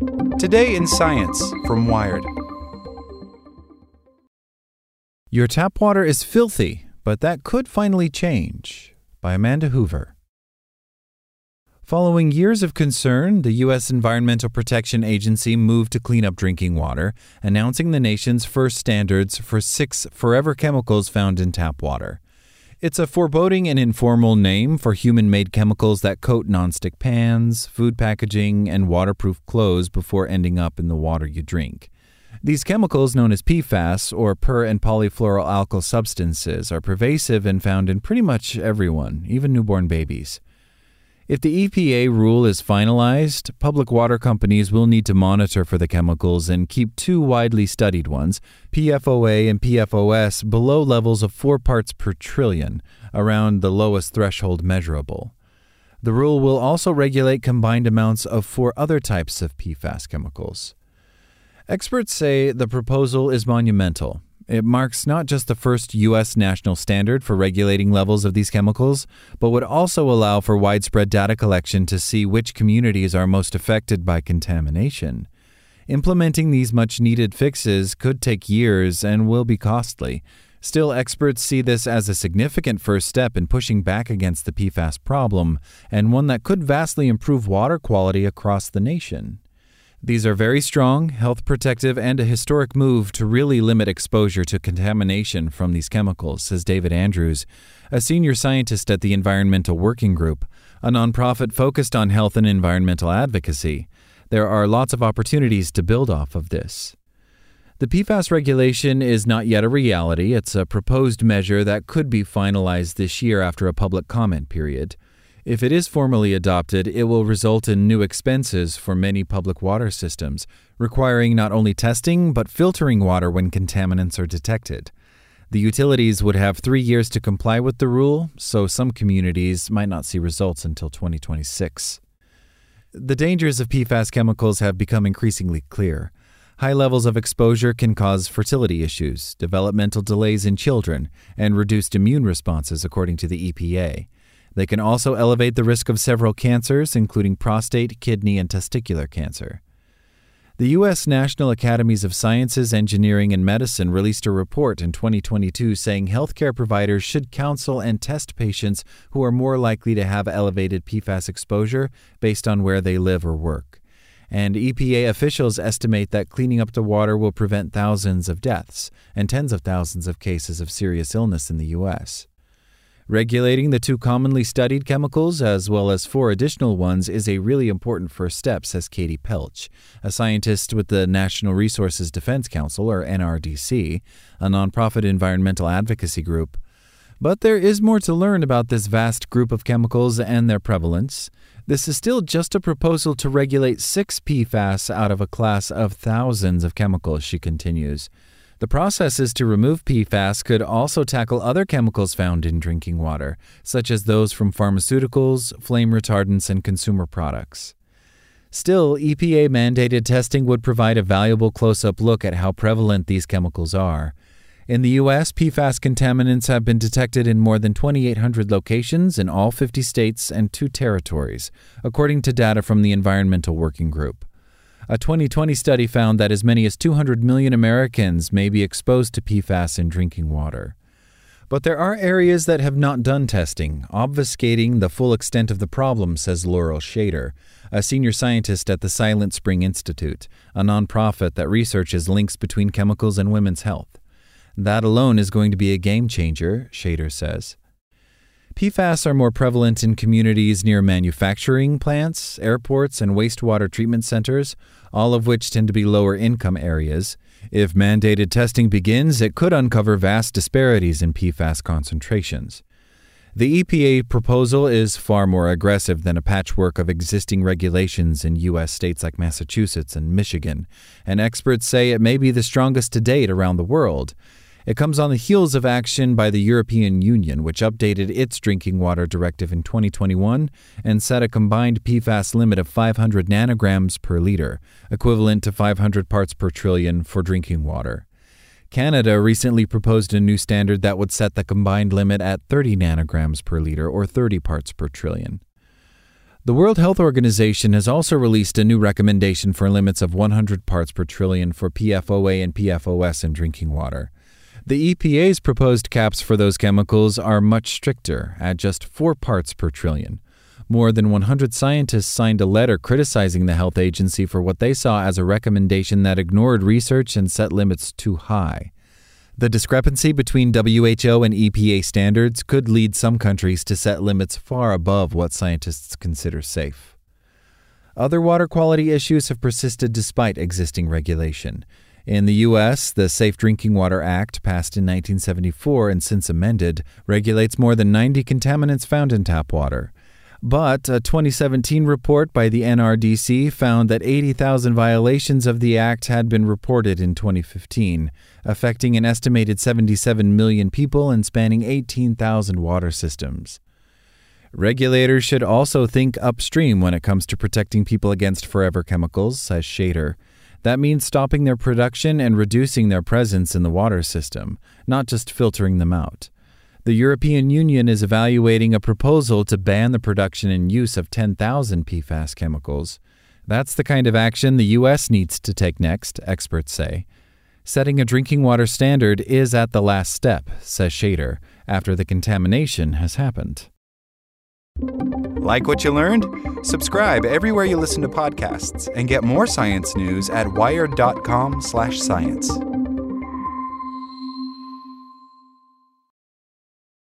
Today in Science from Wired. Your tap water is filthy, but that could finally change. By Amanda Hoover. Following years of concern, the U.S. Environmental Protection Agency moved to clean up drinking water, announcing the nation's first standards for six forever chemicals found in tap water. It's a foreboding and informal name for human made chemicals that coat nonstick pans, food packaging, and waterproof clothes before ending up in the water you drink. These chemicals, known as PFAS or per and polyfluoroalkyl substances, are pervasive and found in pretty much everyone, even newborn babies. If the EPA rule is finalized, public water companies will need to monitor for the chemicals and keep two widely studied ones, PFOA and PFOS, below levels of 4 parts per trillion, around the lowest threshold measurable. The rule will also regulate combined amounts of four other types of PFAS chemicals. Experts say the proposal is monumental it marks not just the first U.S. national standard for regulating levels of these chemicals, but would also allow for widespread data collection to see which communities are most affected by contamination. Implementing these much needed fixes could take years and will be costly. Still, experts see this as a significant first step in pushing back against the PFAS problem, and one that could vastly improve water quality across the nation. These are very strong, health protective, and a historic move to really limit exposure to contamination from these chemicals, says David Andrews, a senior scientist at the Environmental Working Group, a nonprofit focused on health and environmental advocacy. There are lots of opportunities to build off of this. The PFAS regulation is not yet a reality. It's a proposed measure that could be finalized this year after a public comment period. If it is formally adopted, it will result in new expenses for many public water systems, requiring not only testing but filtering water when contaminants are detected. The utilities would have three years to comply with the rule, so some communities might not see results until 2026. The dangers of PFAS chemicals have become increasingly clear. High levels of exposure can cause fertility issues, developmental delays in children, and reduced immune responses, according to the EPA. They can also elevate the risk of several cancers, including prostate, kidney, and testicular cancer. The U.S. National Academies of Sciences, Engineering, and Medicine released a report in 2022 saying healthcare providers should counsel and test patients who are more likely to have elevated PFAS exposure based on where they live or work. And EPA officials estimate that cleaning up the water will prevent thousands of deaths and tens of thousands of cases of serious illness in the U.S. Regulating the two commonly studied chemicals, as well as four additional ones, is a really important first step, says Katie Pelch, a scientist with the National Resources Defense Council, or NRDC, a nonprofit environmental advocacy group. But there is more to learn about this vast group of chemicals and their prevalence. This is still just a proposal to regulate six PFAS out of a class of thousands of chemicals, she continues. The processes to remove PFAS could also tackle other chemicals found in drinking water, such as those from pharmaceuticals, flame retardants, and consumer products. Still, EPA mandated testing would provide a valuable close up look at how prevalent these chemicals are. In the U.S., PFAS contaminants have been detected in more than 2,800 locations in all 50 states and two territories, according to data from the Environmental Working Group. A 2020 study found that as many as 200 million Americans may be exposed to PFAS in drinking water. But there are areas that have not done testing, obfuscating the full extent of the problem, says Laurel Schaider, a senior scientist at the Silent Spring Institute, a nonprofit that researches links between chemicals and women's health. That alone is going to be a game changer, Schaider says. PFAS are more prevalent in communities near manufacturing plants, airports, and wastewater treatment centers, all of which tend to be lower income areas. If mandated testing begins, it could uncover vast disparities in PFAS concentrations. The EPA proposal is far more aggressive than a patchwork of existing regulations in U.S. states like Massachusetts and Michigan, and experts say it may be the strongest to date around the world. It comes on the heels of action by the European Union, which updated its drinking water directive in 2021 and set a combined PFAS limit of 500 nanograms per liter, equivalent to 500 parts per trillion for drinking water. Canada recently proposed a new standard that would set the combined limit at 30 nanograms per liter or 30 parts per trillion. The World Health Organization has also released a new recommendation for limits of 100 parts per trillion for PFOA and PFOS in drinking water. The EPA's proposed caps for those chemicals are much stricter, at just 4 parts per trillion. More than 100 scientists signed a letter criticizing the health agency for what they saw as a recommendation that ignored research and set limits too high. The discrepancy between WHO and EPA standards could lead some countries to set limits far above what scientists consider safe. Other water quality issues have persisted despite existing regulation. In the U.S., the Safe Drinking Water Act, passed in 1974 and since amended, regulates more than 90 contaminants found in tap water. But a 2017 report by the NRDC found that 80,000 violations of the Act had been reported in 2015, affecting an estimated 77 million people and spanning 18,000 water systems. Regulators should also think upstream when it comes to protecting people against forever chemicals, says Schaider. That means stopping their production and reducing their presence in the water system, not just filtering them out the European Union is evaluating a proposal to ban the production and use of 10,000 PFAS chemicals. That's the kind of action the U.S. needs to take next, experts say. Setting a drinking water standard is at the last step, says Schaider, after the contamination has happened. Like what you learned? Subscribe everywhere you listen to podcasts and get more science news at wired.com/science.